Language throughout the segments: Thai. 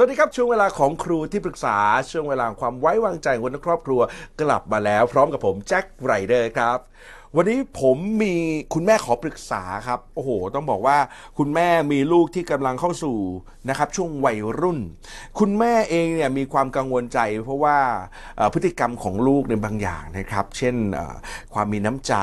สวัสดีครับช่วงเวลาของครูที่ปรึกษาช่วงเวลาความไว้วางใจคนในครอบครัว กลับมาแล้วพร้อมกับผมแจ็คไรเดอร์ครับ วันนี้ผมมีคุณแม่ขอปรึกษาครับ โอ้โห ต้องบอกว่าคุณแม่มีลูกที่กำลังเข้าสู่นะครับช่วงวัยรุ่น คุณแม่เองเนี่ยมีความกังวลใจ เพราะว่าพฤติกรรมของลูกในบางอย่างนะครับ เช่นความมีน้ำใจ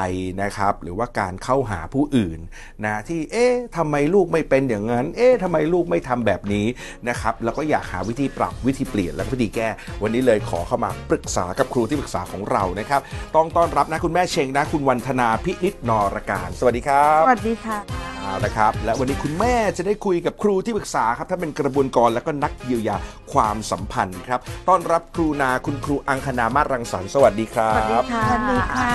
นะครับ หรือว่าการเข้าหาผู้อื่นนะที่เอ๊ะทำไมลูกไม่เป็นอย่างนั้น เอ๊ะทำไมลูกไม่ทำแบบนี้นะครับ แล้วก็อยากหาวิธีปรับวิธีเปลี่ยนและวิธีแก้ วันนี้เลยขอเข้ามาปรึกษากับครูที่ปรึกษาของเรานะครับ ต้องต้อนรับนะคุณแม่เชงนะคุณวันธนาพินิจนรการ สวัสดีครับสวัสดีค่ะเอาละครับ และวันนี้คุณแม่จะได้คุยกับครูที่ปรึกษาครับถ้าเป็นกระบวนกรและก็นักเยียวยาความสัมพันธ์ครับต้อนรับครูนาคุณครูอังคณามาศรังสรรค์สวัสดีครับสวัสดีค่ะสวัสดีค่ะ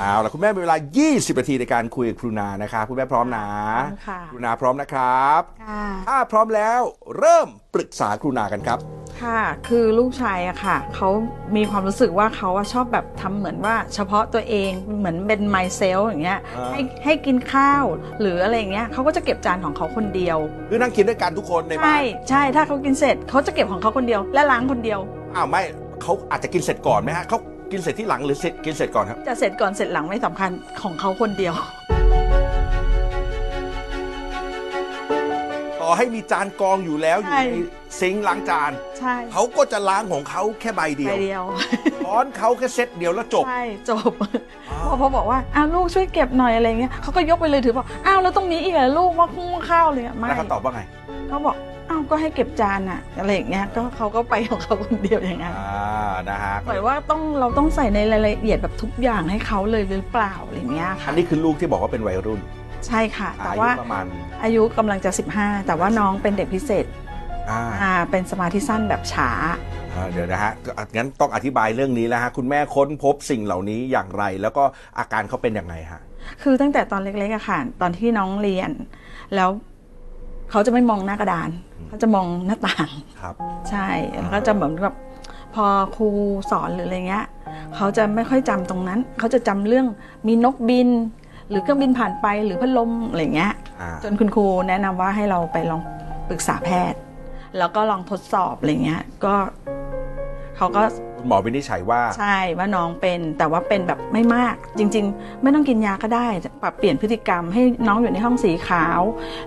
เอาละคุณแม่มีเวลา 20นาทีในการคุยกับครูนานะครับคุณแม่พร้อมนะพร้อมค่ะครูนาพร้อมนะครับค่ะถ้าพร้อมแล้วเริ่มปรึกษาครูนากันครับ ค่ะ คือลูกชายอะค่ะ เขามีความรู้สึกว่าเขาอะชอบแบบทำเหมือนว่าเฉพาะตัวเองเหมือนเป็นไมเซลอย่างเงี้ยอ่า ให้ให้กินข้าวหรืออะไรอย่างเงี้ยเขาก็จะเก็บจานของเขาคนเดียว คือนั่งกินด้วยกันทุกคนในบ้าใช่นใช่ถ้าเขากินเสร็จเขาจะเก็บของเขาคนเดียว และล้างคนเดียว อ้าวไม่เขาอาจจะกินเสร็จก่อนไหมฮะเขากินเสร็จที่หลังหรือเสร็จกินเสร็จก่อนครับ จะเสร็จก่อนเสร็จหลังไม่สำคัญของเขาคนเดียว ต่อให้มีจานกองอยู่แล้วอยู่ใช่ ในซิงค์ล้างจาน ใช่เขาก็จะล้างของเขาแค่ใบเดีไปยวเดียว ช้อนเขาแค่เซตเดียวแล้วจบ ใช่จบพอพอบอกว่าอ้าวลูกช่วยเก็บหน่อยอะไรเงี้ยเขาก็ยกไปเลยถือบอกอ้าวแล้วตรงนี้อีกเหรอลูกว่าคุ้งข้าวเลยอะไม่แล้วเขาตอบว่าไงเขาบอกอ้าวก็ให้เก็บจานอะอะไรอย่างเงี้ยก็เขาก็ไปของเขาคนเดียวอย่างนั้นอ่านะฮะหมายว่าต้องเราต้องใส่ในรายละเอียดแบบทุกอย่างให้เขาเลยหรือเปล่าอะไรเงี้ยอัค่ะนนี้คือลูกที่บอกว่าเป็นวัยรุ่น ใช่ค่ะ แต่อายุว่าประมาณอายุกำลังจะ 15 แต่ว่าน้องเป็นเด็กพิเศษอ่า อ่าเป็นสมาธิสั้นแบบช้า อ่าเดี๋ยวนะฮะก็งั้นต้องอธิบายเรื่องนี้แล้วฮะ คุณแม่ค้นพบสิ่งเหล่านี้อย่างไร แล้วก็อาการเขาเป็นยังไงฮะ คือตั้งแต่ตอนเล็กๆอะค่ะ ตอนที่น้องเรียน แล้วเขาจะไม่มองหน้ากระดาน เขาจะมองหน้าต่าง ครับ ใช่แล้วก็จะเหมือนกับพอครูสอนหรืออะไรเงี้ย เขาจะไม่ค่อยจำตรงนั้น เขาจะจำเรื่องมีนกบิน หรือเครื่องบินผ่านไปหรือพัดลมอะไรเงี้ยอ่าจนคุณครูแนะนำว่าให้เราไปลองปรึกษาแพทย์ แล้วก็ลองทดสอบอะไรเงี้ยก็เขาก็คุณหมอวินิจฉัยว่า ใช่ว่าน้องเป็นแต่ว่าเป็นแบบไม่มาก จริง ๆ ไม่ต้องกินยาก็ได้ปรับเปลี่ยนพฤติกรรมให้น้องอยู่ในห้องสีขาว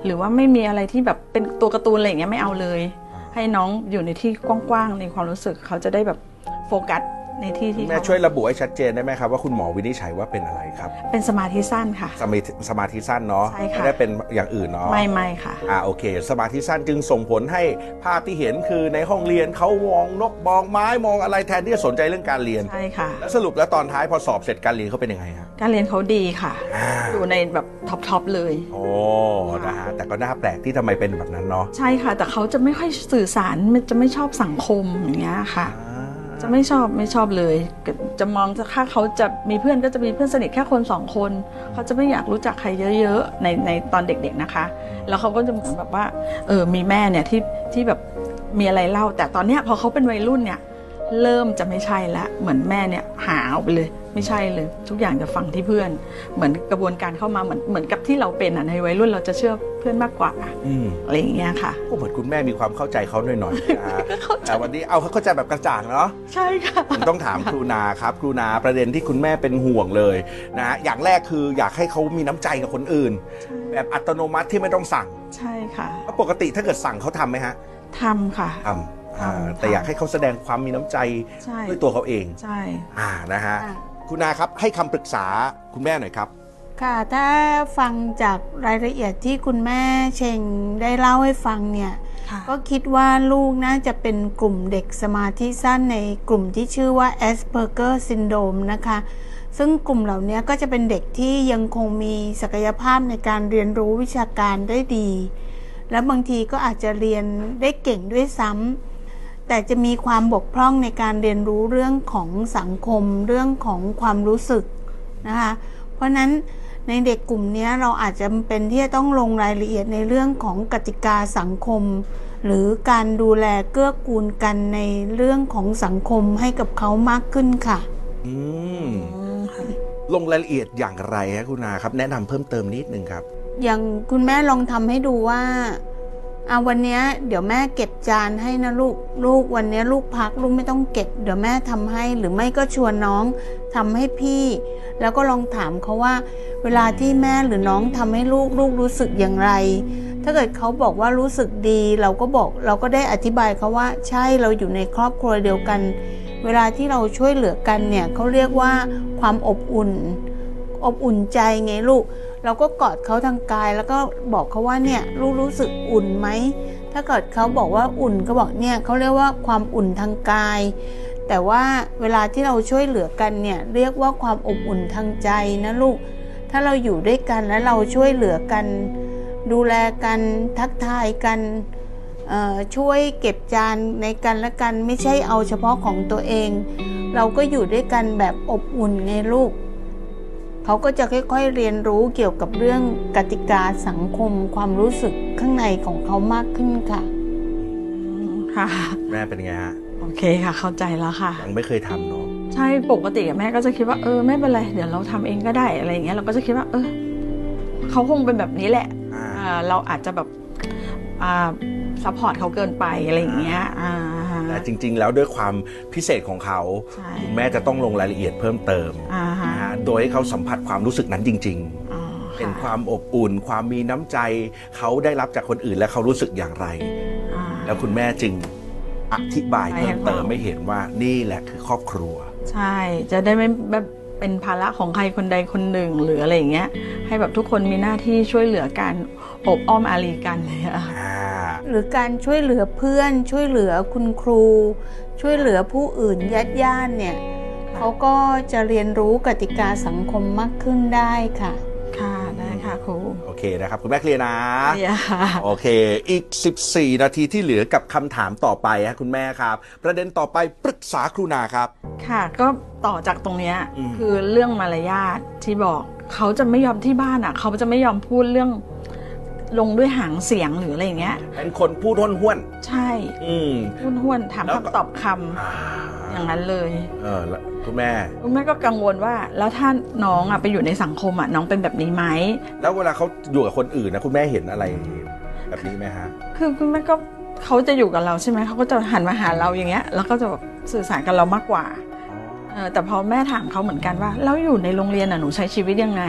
หรือว่าไม่มีอะไรที่แบบเป็นตัวการ์ตูนอะไรอย่างเงี้ยไม่เอาเลยอ่าให้น้องอยู่ในที่กว้างๆในความรู้สึกเขาจะได้แบบโฟกัส ในที่คุที่ณแม่เขาช่วยระบุให้ชัดเจนได้ไหมครับว่าคุณหมอวินิจฉัยว่าเป็นอะไรครับ เป็นสมาธิสั้นค่ะ สมาธิสมาธิสั้นเนาะใช่ค่ะ ไม่ได้เป็นอย่างอื่นเนาะ ไม่ไม่ค่ะ อ่าโอเค สมาธิสั้นจึงส่งผลให้ภาพที่เห็นคือในห้องเรียนเขามองนกมองไม้มองอะไรแทนที่จะสนใจเรื่องการเรียน ใช่ค่ะ แล้วสรุปแล้วตอนท้ายพอสอบเสร็จการเรียนเขาเป็นยังไงฮะการเรียนเขาดีค่ะ อ่าอยู่ในแบบท็อปๆเลย โอ้นะฮะแต่ก็น่าแปลกที่ทำไมเป็นแบบนั้นเนาะใช่ค่ะ แต่เขาจะไม่ค่อยสื่อสารมันจะไม่ชอบสังคมอย่างเงี้ยค่ะ จะไม่ชอบไม่ชอบเลย จะมองจะถ้าเขาจะมีเพื่อนก็จะมีเพื่อนสนิทแค่คนสองคน เขาจะไม่อยากรู้จักใครเยอะๆในในตอนเด็กๆนะคะ แล้วเขาก็จะเหมือนแบบว่าเออมีแม่เนี่ยที่ที่แบบมีอะไรเล่า แต่ตอนเนี้ยพอเขาเป็นวัยรุ่นเนี่ยเริ่มจะไม่ใช่ละเหมือนแม่เนี่ยหาเอาไปเลย ไม่ใช่เลย ทุกอย่างจะฟังที่เพื่อน เหมือนกระบวนการเข้ามาเหมือนเหมือนกับที่เราเป็นอะในวัยรุ่นเราจะเชื่อเพื่อนมากกว่าอืมอะไรอย่างเงี้ยค่ะก็เหมือนคุณแม่มีความเข้าใจเขาหน่อยๆนะฮะแต่วันนี้เอาเข้าใจแบบกระจ่างเนาะใช่ค่ะผมต้องถามครูนาครับครูนาประเด็นที่คุณแม่เป็นห่วงเลยนะฮะอย่างแรกคืออยากให้เขามีน้ำใจกับคนอื่น แบบอัตโนมัติที่ไม่ต้องสั่ง ใช่ค่ะแล้วปกติถ้าเกิดสั่งเขาทำไหมฮะทำค่ะทำอ่าทำแต่อยากให้เขาแสดงความมีน้ำใจใช่ด้วยตัวเขาเอง ใช่ อ่า นะฮะ ค่ะคุณนาครับให้คำปรึกษาคุณแม่หน่อยครับ ค่ะถ้าฟังจากรายละเอียดที่คุณแม่เชงได้เล่าให้ฟังเนี่ยค่ะก็คิดว่าลูกน่าจะเป็นกลุ่มเด็กสมาธิสั้นในกลุ่มที่ชื่อว่า Asperger Syndrome นะคะ ซึ่งกลุ่มเหล่านี้ก็จะเป็นเด็กที่ยังคงมีศักยภาพในการเรียนรู้วิชาการได้ดี และบางทีก็อาจจะเรียนได้เก่งด้วยซ้ำ แต่จะมีความบกพร่องในการเรียนรู้เรื่องของสังคม เรื่องของความรู้สึกนะคะ เพราะฉะนั้นในเด็กกลุ่มนี้เราอาจจะเป็นที่จะต้องลงรายละเอียดในเรื่องของกติกาสังคม หรือการดูแลเกื้อกูลกันในเรื่องของสังคมให้กับเขามากขึ้นค่ะอืมลงรายละเอียดอย่างไรฮะคุณนาครับ แนะนำเพิ่มเติมนิดนึงครับ อย่างคุณแม่ลองทำให้ดูว่า อะวันนี้เดี๋ยวแม่เก็บจานให้นะลูกลูกวันนี้ลูกพักลูกไม่ต้องเก็บ เดี๋ยวแม่ทำให้หรือไม่ก็ชวนน้องทำให้พี่ แล้วก็ลองถามเขาว่า เวลาที่แม่หรือน้องทำให้ลูกลูกรู้สึกอย่างไร ถ้าเกิดเขาบอกว่ารู้สึกดี เราก็บอกเราก็ได้อธิบายเขาว่า ใช่เราอยู่ในครอบครัวเดียวกัน เวลาที่เราช่วยเหลือกันเนี่ยเขาเรียกว่าความอบอุ่น อบอุ่นใจไงลูก เราก็กอดเขาทางกาย แล้วก็บอกเขาว่าเนี่ยลูกรู้สึกอุ่นไหมถ้าเกิดเขาบอกว่าอุ่นก็บอกเนี่ยเขาเรียกว่าความอุ่นทางกาย แต่ว่าเวลาที่เราช่วยเหลือกันเนี่ยเรียกว่าความอบอุ่นทางใจนะลูก ถ้าเราอยู่ด้วยกันแล้วเราช่วยเหลือกัน ดูแลกันทักทายกันช่วยเก็บจานในกันและกันไม่ใช่เอาเฉพาะของตัวเอง เราก็อยู่ด้วยกันแบบอบอุ่นไงลูก เขาก็จะค่อยๆเรียนรู้เกี่ยวกับเรื่องกติกาสังคมความรู้สึกข้างในของเขามากขึ้นค่ะ ค่ะ แม่เป็นไงฮะโอเคค่ะ เข้าใจแล้วค่ะ ยังไม่เคยทำเนาะใช่ปกติอะแม่ก็จะคิดว่าเออไม่เป็นไรเดี๋ยวเราทำเองก็ได้อะไรอย่างเงี้ยเราก็จะคิดว่า เออเขาคงเป็นแบบนี้แหละอ่า อ่าเราอาจจะแบบอ่า support เขาเกินไปอะไรอย่างเงี้ยอ่า แต่จริง ๆ แล้วด้วยความพิเศษของเขา ใช่ คุณแม่จะต้องลงรายละเอียดเพิ่มเติม อ่าฮะนะฮะ โดยให้เขาสัมผัสความรู้สึกนั้นจริงๆอ๋อเป็นะความอบอุ่น ความมีน้ำใจ เขาได้รับจากคนอื่นและเขารู้สึกอย่างไรอ่าแล้วคุณแม่จึงอธิบายใช่เพิ่มเติมค่ะไม่เห็นว่านี่แหละคือครอบครัว ใช่จะได้ไม่แบบเป็นภาระของใครคนใดคนหนึ่งหรืออะไรอย่างเงี้ย ให้แบบทุกคนมีหน้าที่ช่วยเหลือกันอบอ้อมอารีกันเลยอะอ่าหรือการช่วยเหลือเพื่อน ช่วยเหลือคุณครู ช่วยเหลือผู้อื่นญาติญาติๆเนี่ย เขาก็จะเรียนรู้กติกาสังคมมากขึ้นได้ค่ะ ค่ะได้ค่ะครูโอเคนะครับ คุณแม่เคลียร์นะ เดียวค่ะ โอเค อีก 14 นาทีที่เหลือกับคำถามต่อไปฮะคุณแม่ครับ ประเด็นต่อไปปรึกษาครูนาครับ ค่ะ ก็ต่อจากตรงเนี้ยอืม คือเรื่องมารยาทที่บอกเขาจะไม่ยอมที่บ้านอะ เขาจะไม่ยอมพูดเรื่องลงด้วยหางเสียงหรืออะไรอย่างเงี้ย เป็นคนพูดห้วนห้วนใช่ ๆอืมพูดห้วนถามแล้วก็ คำตอบคำอ่า อย่างนั้นเลย เออแล้วคุณแม่คุณแม่ก็กังวลว่า แล้วถ้าน้องอะไปอยู่ในสังคมอะน้องเป็นแบบนี้ไหมแล้วเวลาเขาอยู่กับคนอื่นนะคุณแม่เห็นอะไรแบบนี้ไหมฮะคือคุณแม่ก็เขาจะอยู่กับเราใช่ไหมเขาก็จะหันมาหาเราอย่างเงี้ย แล้วก็จะแบบสื่อสารกับเรามากกว่าเออแต่พอแม่ถามเขาเหมือนกันว่า แล้วอยู่ในโรงเรียนอะหนูใช้ชีวิตยังไง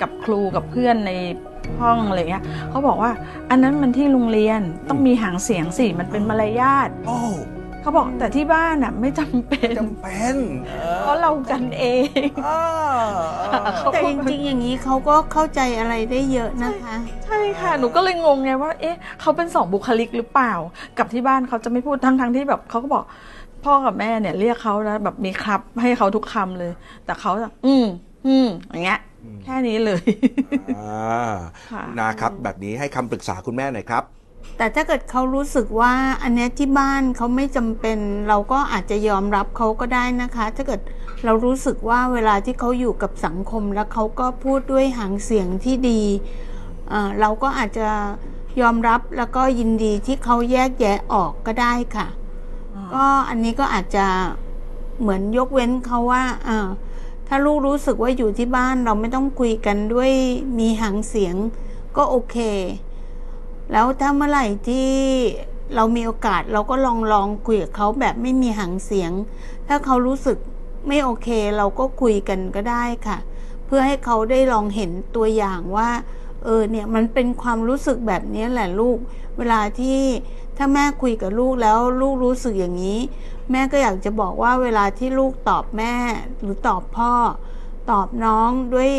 กับครูกับเพื่อนในห้องอะไรเงี้ยเขาบอกว่า อันนั้นมันที่โรงเรียนต้องมีหางเสียงสิมันเป็นมารยาทโอ้ เขาบอกแต่ที่บ้านอะไม่จำเป็นจำเป็นเออเพราะเรากันเองอ่าแต่จริงๆอย่างนี้เขาก็เข้าใจอะไรได้เยอะนะคะ ใช่ค่ะ หนูก็เลยงงไงว่า เอ๊ะ เขาเป็นสองบุคลิกหรือเปล่า กับที่บ้านเขาจะไม่พูดทั้งทั้งๆที่แบบเขาก็บอก พ่อกับแม่เนี่ยเรียกเขาแล้วแบบมีครับให้เขาทุกคำเลย แต่เขาจะอืม อืมอย่างเงี้ย แค่นี้เลย อ่าค่ะ นะครับ แบบนี้ให้คำปรึกษาคุณแม่หน่อยครับ แต่ถ้าเกิดเขารู้สึกว่าอันเนี้ยที่บ้านเขาไม่จำเป็น เราก็อาจจะยอมรับเขาก็ได้นะคะ ถ้าเกิดเรารู้สึกว่าเวลาที่เขาอยู่กับสังคมแล้วเขาก็พูดด้วยหางเสียงที่ดีเอ่อเราก็อาจจะยอมรับแล้วก็ยินดีที่เขาแยกแยะออกก็ได้ค่ะ ก็อันนี้ก็อาจจะเหมือนยกเว้นเขาว่าอ่าถ้าลูกรู้สึกว่าอยู่ที่บ้านเราไม่ต้องคุยกันด้วยมีหางเสียงก็โอเค แล้วถ้าเมื่อไหร่ที่เรามีโอกาสเราก็ลองลองคุยกับเขาแบบไม่มีหางเสียง ถ้าเขารู้สึกไม่โอเค เราก็คุยกันก็ได้ค่ะ เพื่อให้เขาได้ลองเห็นตัวอย่างว่า เออเนี่ยมันเป็นความรู้สึกแบบนี้แหละลูก เวลาที่ถ้าแม่คุยกับลูกแล้วลูกรู้สึกอย่างนี้ แม่ก็อยากจะบอกว่าเวลาที่ลูกตอบแม่ หรือตอบพ่อ ตอบน้องด้วย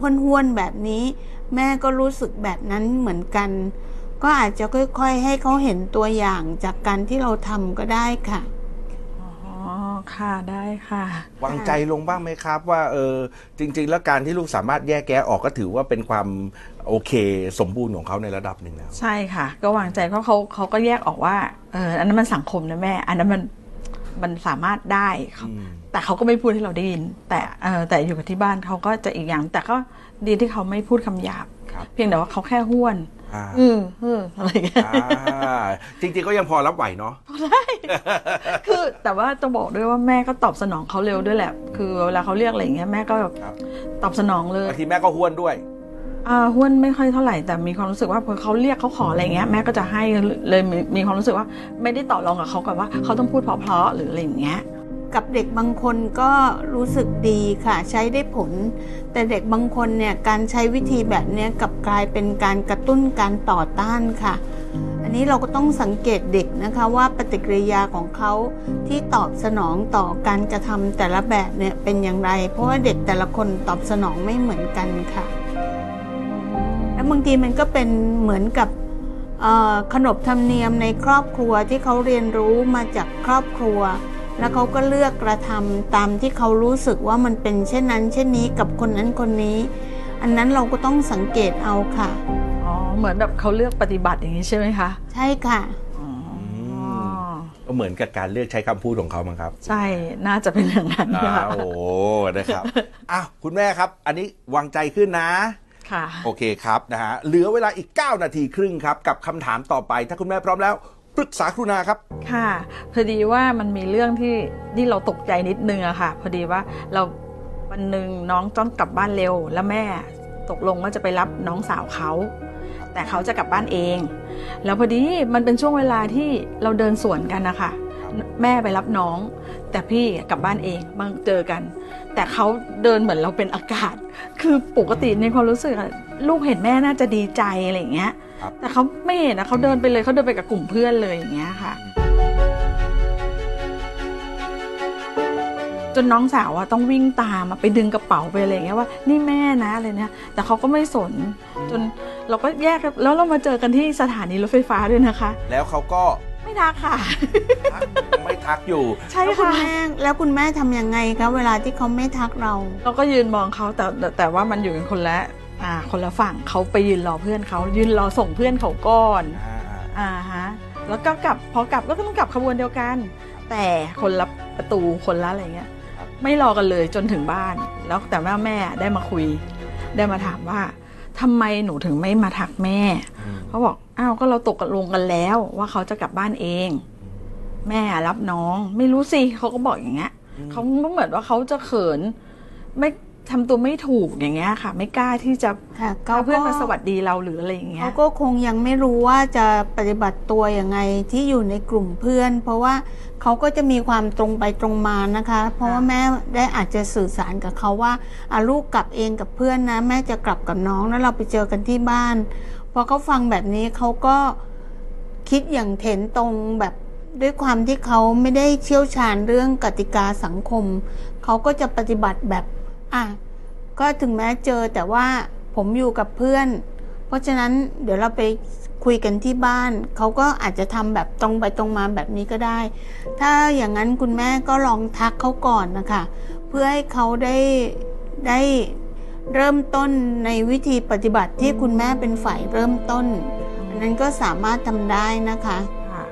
ห้วนๆแบบนี้ แม่ก็รู้สึกแบบนั้นเหมือนกัน ก็อาจจะค่อย ๆ ให้เขาเห็นตัวอย่างจากการที่เราทำก็ได้ค่ะอ๋อค่ะได้ค่ะ วางใจลงบ้างไหมครับ ว่าเออจริง ๆ แล้วการที่ลูกสามารถแยกแยะออกก็ถือว่าเป็นความโอเค สมบูรณ์ของเขาในระดับหนึ่งแล้วใช่ค่ะ ก็วางใจเพราะเขาเขาก็แยกออกว่าเอออันนั้นมันสังคมนะแม่ อันนั้นมันมันสามารถได้เขาอืมแต่เขาก็ไม่พูดให้เราได้ยิน แต่เออแต่อยู่กับที่บ้านเขาก็จะอีกอย่าง แต่ก็ดีที่เขาไม่พูดคำหยาบครับเพียงแต่ว่าเขาแค่ห้วน อ่าอือเอออะไรอย่างเงี้ยอ่าจริง ๆ ก็ยังพอรับไหวเนาะคือแต่ว่าจะบอกด้วยว่าแม่ก็ตอบสนองเขาเร็วด้วยแหละ คือเวลาเขาเรียกอะไรอย่างเงี้ยแม่ก็แบบครับตอบสนองเลยบางทีแม่ก็ห้วนด้วยอ่าห้วนไม่ค่อยเท่าไหร่แต่มีความรู้สึกว่าพอเขาเรียกเขาขออะไรเงี้ยแม่ก็จะให้เลยมีมีความรู้สึกว่าไม่ได้ต่อรองกับเขากับว่าเขาต้องพูดเพราะๆหรืออะไรอย่างเงี้ย กับเด็กบางคนก็รู้สึกดีค่ะ ใช้ได้ผล แต่เด็กบางคนเนี่ยการใช้วิธีแบบนี้กับกลายเป็นการกระตุ้นการต่อต้านค่ะ อันนี้เราก็ต้องสังเกตเด็กนะคะว่าปฏิกิริยาของเขาที่ตอบสนองต่อการกระทำแต่ละแบบเนี่ยเป็นอย่างไร เพราะว่าเด็กแต่ละคนตอบสนองไม่เหมือนกันค่ะ แล้วบางทีมันก็เป็นเหมือนกับขนบธรรมเนียมในครอบครัวที่เขาเรียนรู้มาจากครอบครัว แล้วเขาก็เลือกกระทำตามที่เขารู้สึกว่ามันเป็นเช่นนั้น เช่นนี้กับคนนั้นคนนี้ อันนั้นเราก็ต้องสังเกตเอาค่ะอ๋อเหมือนแบบเขาเลือกปฏิบัติอย่างนี้ใช่ไหมคะ ใช่ค่ะอ๋อก็เหมือนกับการเลือกใช้คำพูดของเขามั้งครับ ใช่น่าจะเป็นอย่างนั้นอ่าค่ะโอ้โหนะครับอ้าวคุณแม่ครับ อันนี้วางใจขึ้นนะค่ะโอเคครับนะฮะเหลือเวลาอีก 9 นาทีครึ่งครับ กับคำถามต่อไป ถ้าคุณแม่พร้อมแล้วป รึกษาครูนาครับ ค่ะ พอดีว่ามันมีเรื่องที่ที่เราตกใจนิดนึงอะค่ะ พอดีว่าเราวันหนึ่งน้องต้องกลับบ้านเร็ว แล้วแม่ตกลงว่าจะไปรับน้องสาวเขา แต่เขาจะกลับบ้านเอง แล้วพอดีมันเป็นช่วงเวลาที่เราเดินสวนกันนะคะ แม่ไปรับน้อง แต่พี่กลับบ้านเองมาเจอกัน แต่เขาเดินเหมือนเราเป็นอากาศ คือปกติในความรู้สึกอะลูกเห็นแม่น่าจะดีใจอะไรอย่างเงี้ยครับแต่เขาไม่เห็นนะเขาเดินไปเลยเขาเดินไปกับกลุ่มเพื่อนเลยอย่างเงี้ยค่ะ จนน้องสาวอะต้องวิ่งตามอะไปดึงกระเป๋าไปอะไรอย่างเงี้ยว่า นี่แม่นะอะไรเนี่ยแต่เขาก็ไม่สนจนเราก็แยกกันแล้วเรามาเจอกันที่สถานีรถไฟฟ้าด้วยนะคะ แล้วเขาก็ ไม่ทักค่ะทักไม่ทักอยู่ ใช่แล้วคุณค่ะ แม่แล้วคุณแม่ทำยังไงคะเวลาที่เขาไม่ทักเรา เราก็ยืนมองเขาแต่แต่แต่ว่ามันอยู่กันคนละอ่าคนละฝั่งเขาไปยืนรอเพื่อนเขายืนรอส่งเพื่อนเขาก่อนอ่าอ่าฮะแล้วก็กลับพอกลับก็ต้องกลับขบวนเดียวกัน แต่คนละประตูคนละอะไรเงี้ยครับไม่รอกันเลยจนถึงบ้าน แล้วแต่ว่าแม่ได้มาคุย ได้มาถามว่าทำไมหนูถึงไม่มาทักแม่อืม เขาบอกอ้าวก็เราตกลงกันแล้ว ว่าเขาจะกลับบ้านเอง แม่รับน้อง ไม่รู้สิเขาก็บอกอย่างเงี้ยเขาก็เหมือนว่าเขาจะเขิน ไม่ทำตัวไม่ถูกอย่างเงี้ยค่ะ ไม่กล้าที่จะค่ะเอาเพื่อนมาก็สวัสดีเราหรืออะไรอย่างเงี้เขายก็คงยังไม่รู้ว่าจะปฏิบัติตัวยังไงที่อยู่ในกลุ่มเพื่อน เพราะว่าเขาก็จะมีความตรงไปตรงมานะคะ เพราะว่าแม่ได้อาจจะสื่อสารกับเขาว่าอาลูกกลับเองกับเพื่อนนะ แม่จะกลับกับน้องแล้วเราไปเจอกันที่บ้าน พอเขาฟังแบบนี้เขาก็คิดอย่างเถนตรงแบบด้วยความที่เขาไม่ได้เชี่ยวชาญเรื่องกติกาสังคม เขาก็จะปฏิบัติแบบอะก็ถึงแม้เจอแต่ว่าผมอยู่กับเพื่อน เพราะฉะนั้นเดี๋ยวเราไปคุยกันที่บ้าน เขาก็อาจจะทำแบบตรงไปตรงมาแบบนี้ก็ได้ ถ้าอย่างนั้นคุณแม่ก็ลองทักเขาก่อนนะคะ เพื่อให้เขาได้ได้ เริ่มต้นในวิธีปฏิบัติที่คุณแม่เป็นฝ่ายเริ่มต้น อันนั้นก็สามารถทำได้นะคะค่ะ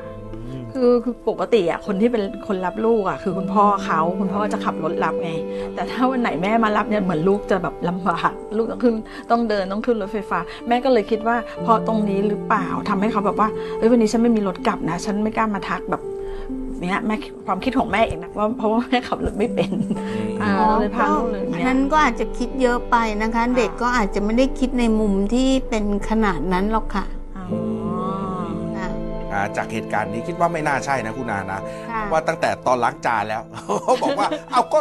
คือคือปกติอะคนที่เป็นคนรับลูกอะคือคุณพ่อเขาคุณพ่อจะขับรถรับไง แต่ถ้าวันไหนแม่มารับเนี่ยเหมือนลูกจะแบบลำบากลูกต้องขึ้นต้องเดินต้องขึ้นรถไฟฟ้า แม่ก็เลยคิดว่าเพอตรงนี้หรือเปล่าทำให้เขาแบบว่าเอ้ยวันนี้ฉันไม่มีรถกลับนะ ฉันไม่กล้ามาทักแบบ เนี้ยแม่ความคิดของแม่เองนะว่าเพราะว่าแม่ขับรถไม่เป็นอ่าเราเลยพาลูกเลยอันเนี่ยนั้นก็อาจจะคิดเยอะไปนะคะ เด็กก็อาจจะไม่ได้คิดในมุมที่เป็นขนาดนั้นหรอกค่ะอ๋อค่ะอ่าจากเหตุการณ์นี้คิดว่าไม่น่าใช่นะคุณนานะค่ะว่าตั้งแต่ตอนล้างจานแล้วเขาบอกว่าเอาก็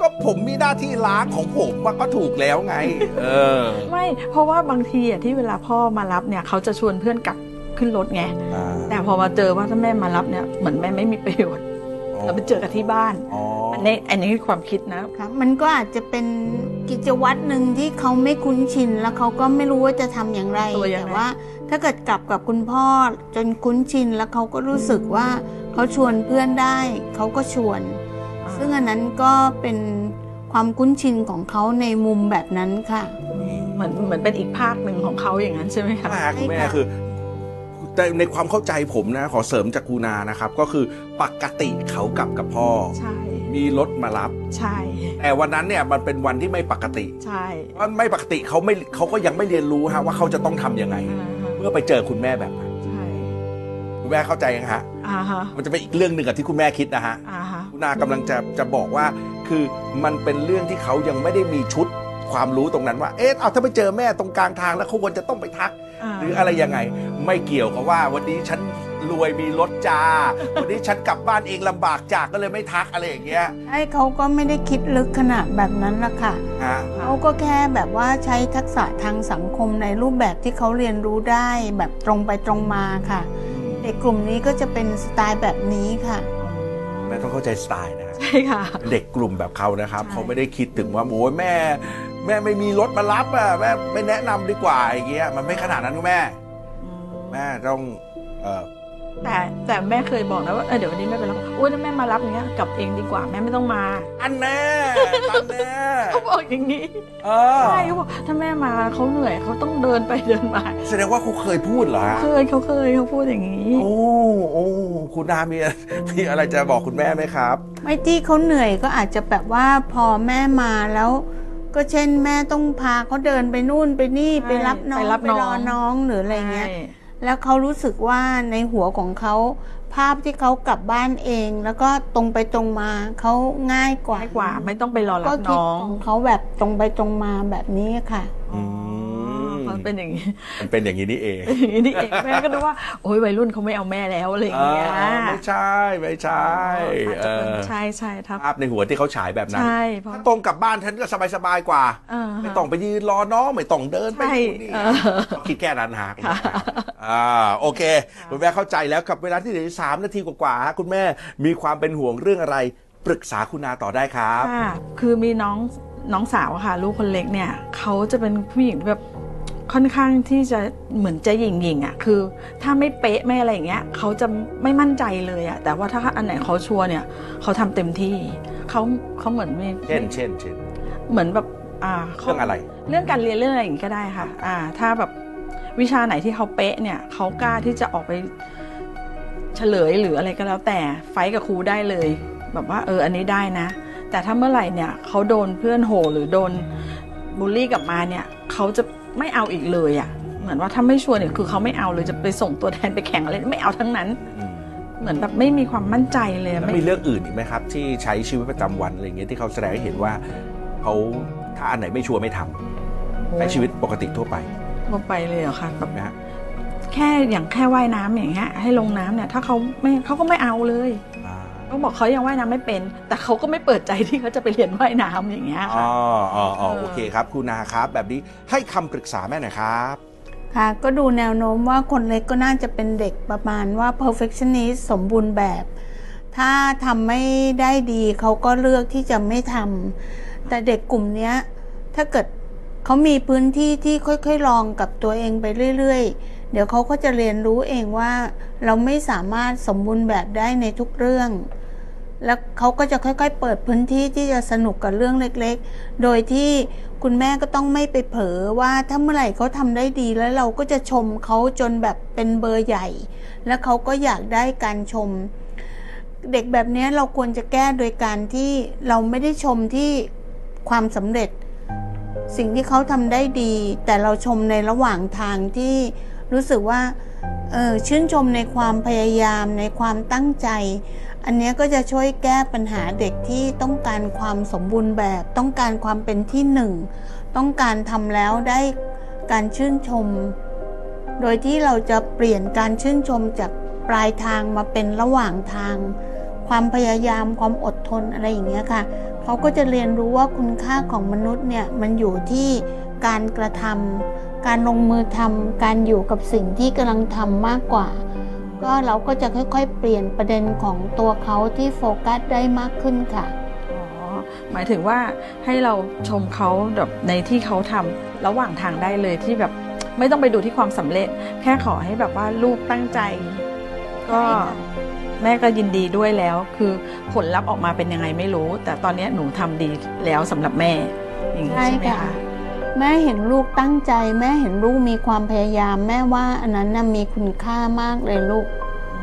ก็ผมมีหน้าที่ล้างของผมมันก็ถูกแล้วไง เออ ไม่เพราะว่าบางทีอะที่เวลาพ่อมารับเนี่ย เขาจะชวนเพื่อนกลับ ขึ้นรถไงอ่าแต่พอมาเจอว่าถ้าแม่มารับเนี่ยเหมือนแม่ไม่มีประโยชน์เราไปเจอกันที่บ้านอ๋ออันนี้อันนี้คือความคิดนะค่ะมันก็อาจจะเป็นกิจวัตรหนึ่งที่เขาไม่คุ้นชิน แล้วเขาก็ไม่รู้ว่าจะทำอย่างไรตัวยังไงแต่ว่า ถ้าเกิดกลับกับคุณพ่อจนคุ้นชินแล้วเขาก็รู้สึกว่าเขาชวนเพื่อนได้เขาก็ชวน ซึ่งอันนั้นก็เป็นความคุ้นชินของเขาในมุมแบบนั้นค่ะเหมือนเหมือนเป็นอีกภาคหนึ่งของเขาอย่างนั้นใช่ไหมคะมากคุณแม่ใช่ค่ะคือ แต่ในความเข้าใจผมนะขอเสริมจากครูนานะครับ ก็คือปกติเขากลับกับพ่อ ใช่ มีรถมารับ ใช่ แต่วันนั้นเนี่ยมันเป็นวันที่ไม่ปกติใช่เพราะไม่ปกติเขาไม่เขาก็ยังไม่เรียนรู้ฮะว่าเขาจะต้องทำยังไง อ่าฮะเมื่อไปเจอคุณแม่แบบนั้นใช่คุณแม่เข้าใจยังฮะ อ่าฮะมันจะเป็นอีกเรื่องหนึ่งกับที่คุณแม่คิดนะฮะ อ่าฮะคุณนากำลังจะจะบอกว่า คือมันเป็นเรื่องที่เขายังไม่ได้มีชุด ความรู้ตรงนั้นว่า เอ๊ะเอาถ้าไปเจอแม่ตรงกลางทางแล้วเขาควรจะต้องไปทัก หรืออะไรยังไง ไม่เกี่ยวกับว่าวันนี้ฉันรวยมีรถจ้า วันนี้ฉันกลับบ้านเองลำบากจากก็เลยไม่ทักอะไรอย่างเงี้ยไอ้เขาก็ไม่ได้คิดลึกขนาดแบบนั้นละค่ะฮะเขาก็แค่แบบว่าใช้ทักษะทางสังคมในรูปแบบที่เขาเรียนรู้ได้แบบตรงไปตรงมาค่ะ เด็กกลุ่มนี้ก็จะเป็นสไตล์แบบนี้ค่ะแม่ต้องเข้าใจสไตล์นะฮะใช่ค่ะ เด็กกลุ่มแบบเขานะครับใช่เขาไม่ได้คิดถึงว่าโอ้ยแม่ แม่ไม่มีรถมารับอะแม่ไม่แนะนำดีกว่าอย่างเงี้ยมันไม่ขนาดนั้นคุณแม่ อืมแม่ต้องเออแต่แต่แม่เคยบอกนะว่าเออเดี๋ยววันนี้แม่ไปรับอุ้ยถ้าแม่มารับอย่างเงี้ยกลับเองดีกว่าแม่ไม่ต้องมาอันแน่อันแน่เขาบอกอย่างนี้เออใช่เขาบอกถ้าแม่มาเขาเหนื่อยเขาต้องเดินไปเดินมาแสดงว่าเขาเคยพูดเหรอฮะเคยเขาเคยเขาพูดอย่างนี้ โอ้โอ้คุณนามีมีอะไรจะบอกคุณแม่ไหมครับ ไม่ที่เขาเหนื่อยก็อาจจะแบบว่าพอแม่มาแล้ว ก็เช่นแม่ต้องพาเขาเดินไปนู่นไปนี่ใช่ไปรับน้องไปรับไปน้อง รอน้องหรืออะไรเงี้ย ใช่ แล้วเขารู้สึกว่าในหัวของเขา ภาพที่เขากลับบ้านเอง แล้วก็ตรงไปตรงมาเขาง่ายกว่าง่ายกว่าไม่ต้องไปรอรัก็บคิดน้องของเขาแบบตรงไปตรงมาแบบนี้ค่ะ อืม มันเป็นอย่างนี้มันเป็นอย่างนี้นี่เองอย่างนี้นี่เองแม่ก็นึกว่าโอ้ยวัยรุ่นเขาไม่เอาแม่แล้วอะไรอย่างเงี้ยอ่าไม่ใช่ไม่ใช่อาจจะเป็นเออใช่ใช่ครับภาพในหัวที่เขาฉายแบบนั้นใช่เพราะถ้าตรงกลับบ้านฉันก็สบายๆกว่าเออไม่ต้องไปยืนรอน้องไม่ต้องเดินไปใช่นู่นนี่เออเขาคิดแค่นั้นฮะคุณค่ะแม่อ่าโอเคคุณแม่เข้าใจแล้วกับเวลาที่เหลืออกสามนาทีกว่าๆฮะคุณแม่มีความเป็นห่วงเรื่องอะไรปรึกษาคุณนาต่อได้ครับค่ะคือมีน้องน้องสาวอะค่ะ ลูกคนเล็กเนี่ยเขาจะเป็นผู้หญิงแบบ ค่อนข้างที่จะเหมือนจะหยิ่งหยิงๆอะคือ ถ้าไม่เป๊ะไม่อะไรอย่างเงี้ยเขาจะไม่มั่นใจเลยอะแต่ว่าถ้าอันไหนเขาชัวร์เนี่ยเขาทำเต็มที่เขาเขาเหมือนมีเช่นเช่นเช่นเหมือนแบบอ่าขาเรื่องอะไร เรื่องการเรียนเรื่องอะไรอย่างงี้ก็ได้ค่ะ อ่า ถ้าแบบวิชาไหนที่เขาเป๊ะเนี่ยเขากล้าที่จะออกไปเฉลยหรืออะไรก็แล้วแต่ไฟท์กับครูได้เลย แบบว่าเอออันนี้ได้นะ แต่ถ้าเมื่อไหร่เนี่ยเขาโดนเพื่อนโหหรือโดนบูลลี่กลับมาเนี่ยเขาจะ ไม่เอาอีกเลยอะ่ะ เหมือนว่าถ้าไม่ชัวร์เนี่ยคือเขาไม่เอาเลยจะไปส่งตัวแทนไปแข่งอะไรไม่เอาทั้งนั้นอืมเหมือนแบบไม่มีความมั่นใจเลยแล้วไม่มีเรื่องอื่นอีกไหมครับ ที่ใช้ชีวิตประจำวันอะไรอย่างเงี้ยที่เขาแสดงให้เห็นว่าเขาถ้าอันไหนไม่ชัวร์ไม่ทำใช้ชีวิตปกติทั่วไปก็ไปเลยเหรอคะแบบนะฮะแค่อย่างแค่ว่ายน้ำอย่างเงี้ยให้ลงน้ำเนี่ยถ้าเขาไม่เขาก็ไม่เอาเลยอ่าเขาบอกเขายังว่ายน้ำไม่เป็น แต่เขาก็ไม่เปิดใจที่เขาจะไปเรียนว่ายน้ำอย่างเงี้ยอ๋ค่ะออ๋ออ๋อ เออโอเคครับคุณนาครับ แบบนี้ให้คำปรึกษาแม่หน่อยครับค่ะก็ดูแนวโน้มว่าคนเล็กก็น่าจะเป็นเด็กประมาณว่า perfectionist สมบูรณ์แบบ ถ้าทำไม่ได้ดีเขาก็เลือกที่จะไม่ทำแต่เด็กกลุ่มนี้ถ้าเกิดเขามีพื้นที่ที่ค่อยๆลองกับตัวเองไปเรื่อยๆ เดี๋ยวเขาก็จะเรียนรู้เองว่า เราไม่สามารถสมบูรณ์แบบได้ในทุกเรื่อง แล้วเขาก็จะค่อยๆ เปิดพื้นที่ที่จะสนุกกับเรื่องเล็กๆ โดยที่คุณแม่ก็ต้องไม่ไปเผลอว่าถ้าเมื่อไหร่เขาทำได้ดีแล้วเราก็จะชมเขาจนแบบเป็นเบอร์ใหญ่ แล้วเขาก็อยากได้การชม เด็กแบบนี้เราควรจะแก้โดยการที่เราไม่ได้ชมที่ความสำเร็จ สิ่งที่เขาทำได้ดี แต่เราชมในระหว่างทางที่รู้สึกว่าเออชื่นชมในความพยายามในความตั้งใจ อันนี้ก็จะช่วยแก้ปัญหาเด็กที่ต้องการความสมบูรณ์แบบ ต้องการความเป็นที่หนึ่ง ต้องการทำแล้วได้การชื่นชม โดยที่เราจะเปลี่ยนการชื่นชมจากปลายทางมาเป็นระหว่างทาง ความพยายามความอดทนอะไรอย่างเงี้ยค่ะ เขาก็จะเรียนรู้ว่าคุณค่าของมนุษย์เนี่ยมันอยู่ที่การกระทำการลงมือทำการอยู่กับสิ่งที่กำลังทำมากกว่า ก็เราก็จะค่อยๆ เปลี่ยนประเด็นของตัวเขาที่โฟกัสได้มากขึ้นค่ะอ๋อหมายถึงว่าให้เราชมเขาแบบในที่เขาทำระหว่างทางได้เลยที่แบบไม่ต้องไปดูที่ความสำเร็จ แค่ขอให้แบบว่าลูกตั้งใจ ก็ใช่ค่ะแม่ก็ยินดีด้วยแล้ว คือผลลัพธ์ออกมาเป็นยังไงไม่รู้ แต่ตอนเนี้ยหนูทำดีแล้วสำหรับแม่อย่างนี้ใช่ใช่ไหมค่ะคะ แม่เห็นลูกตั้งใจ แม่เห็นลูกมีความพยายาม แม่ว่าอันนั้นน่ะมีคุณค่ามากเลยลูกอื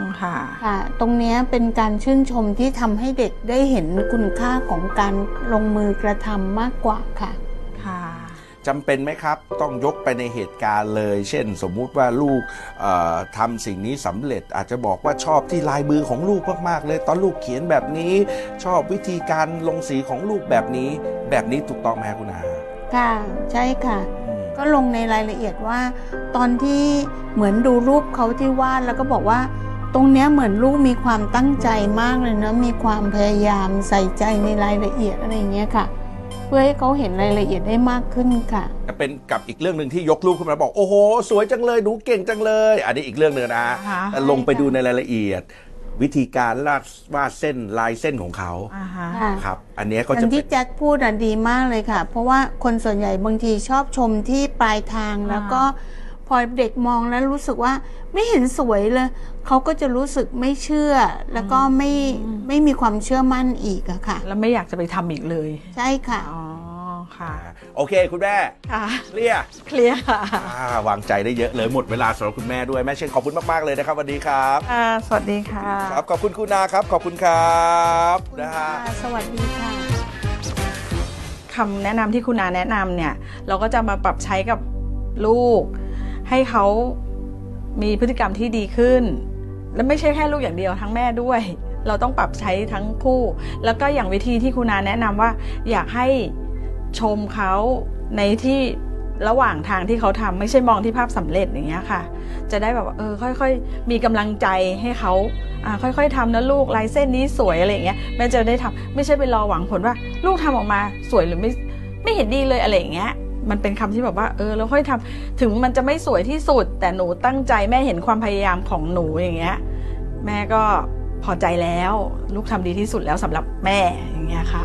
มค่ะค่ะ ตรงเนี้ยเป็นการชื่นชมที่ทำให้เด็กได้เห็นคุณค่าของการลงมือกระทำมากกว่าค่ะค่ะจำเป็นไหมครับต้องยกไปในเหตุการณ์เลย เช่น สมมุติว่าลูกเอ่อทำสิ่งนี้สำเร็จอาจจะบอกว่าชอบที่ลายมือของลูกมากๆ เลย ตอนลูกเขียนแบบนี้ ชอบวิธีการลงสีของลูกแบบนี้ แบบนี้ถูกต้องไหมครับคุณอา ค่ะใช่ค่ะอืมก็ลงในรายละเอียดว่า ตอนที่เหมือนดูรูปเขาที่วาดแล้วก็บอกว่า ตรงเนี้ยเหมือนลูกมีความตั้งใจมากเลยนะมีความพยายามใส่ใจในรายละเอียดอะไรอย่างเงี้ยค่ะ เพื่อให้เขาเห็นรายละเอียดได้มากขึ้นค่ะ เป็นกับอีกเรื่องหนึ่งที่ยกรูปขึ้นมาบอกโอ้โห สวยจังเลยหนูเก่งจังเลย อันนี้อีกเรื่องหนึ่งนะอ่าฮะแต่ลงไปดูในรายละเอียด วิธีการลาดวาดเส้นลายเส้นของเขาอ่าฮะ ค่ะ ครับ อันเนี้ยก็อย่าจะงเป็ที่น แจ็คพูดอะดีมากเลยค่ะ เพราะว่าคนส่วนใหญ่บางทีชอบชมที่ปลายทางแล้วก็พอเด็กมองแล้วรู้สึกว่าไม่เห็นสวยเลยเขาก็จะรู้สึกไม่เชื่อ แล้วก็ไม่ไม่มีความเชื่อมั่นอีกอะค่ะ แล้วไม่อยากจะไปทำอีกเลย ใช่ค่ะ อ๋อ ค่ะ โอเค คุณแม่ค่ะเคลียร์เคลียร์ค่ะอ่าวางใจได้เยอะเลยหมดเวลาสำหรับคุณแม่ด้วยแม่เช่นขอบคุณมากๆเลยนะครับวันนี้ครับอ่าสวัสดีค่ะครับขอบคุณคุณนาครับขอบคุณครับนะฮะสวัสดีค่ะคำแนะนำที่คุณอาแนะนำเนี่ย เราก็จะมาปรับใช้กับลูก ให้เขามีพฤติกรรมที่ดีขึ้น และไม่ใช่แค่ลูกอย่างเดียวทั้งแม่ด้วย เราต้องปรับใช้ทั้งคู่ แล้วก็อย่างวิธีที่คุณอาแนะนำว่าอยากให้ ชมเขาในที่ระหว่างทางที่เขาทำไม่ใช่มองที่ภาพสำเร็จอย่างเงี้ยค่ะ จะได้แบบเออค่อยๆ มีกำลังใจให้เขาค่อยๆทำนะลูกลายเส้นนี้สวยอะไรอย่างเงี้ยแม่จะได้ทำไม่ใช่ไปรอหวังผลว่า ลูกทำออกมาสวยหรือไม่ไม่เห็นดีเลยอะไรอย่างเงี้ยมันเป็นคำที่แบบว่าเออเราค่อยทำถึงมันจะไม่สวยที่สุด แต่หนูตั้งใจแม่เห็นความพยายามของหนูอย่างเงี้ยแม่ก็พอใจแล้ว ลูกทำดีที่สุดแล้วสำหรับแม่อย่างเงี้ยค่ะ